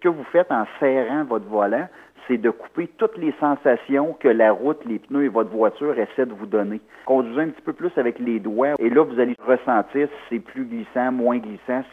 ce que vous faites en serrant votre volant, c'est de couper toutes les sensations que la route, les pneus et votre voiture essaient de vous donner. Conduisez un petit peu plus avec les doigts et là, vous allez ressentir si c'est plus glissant, moins glissant,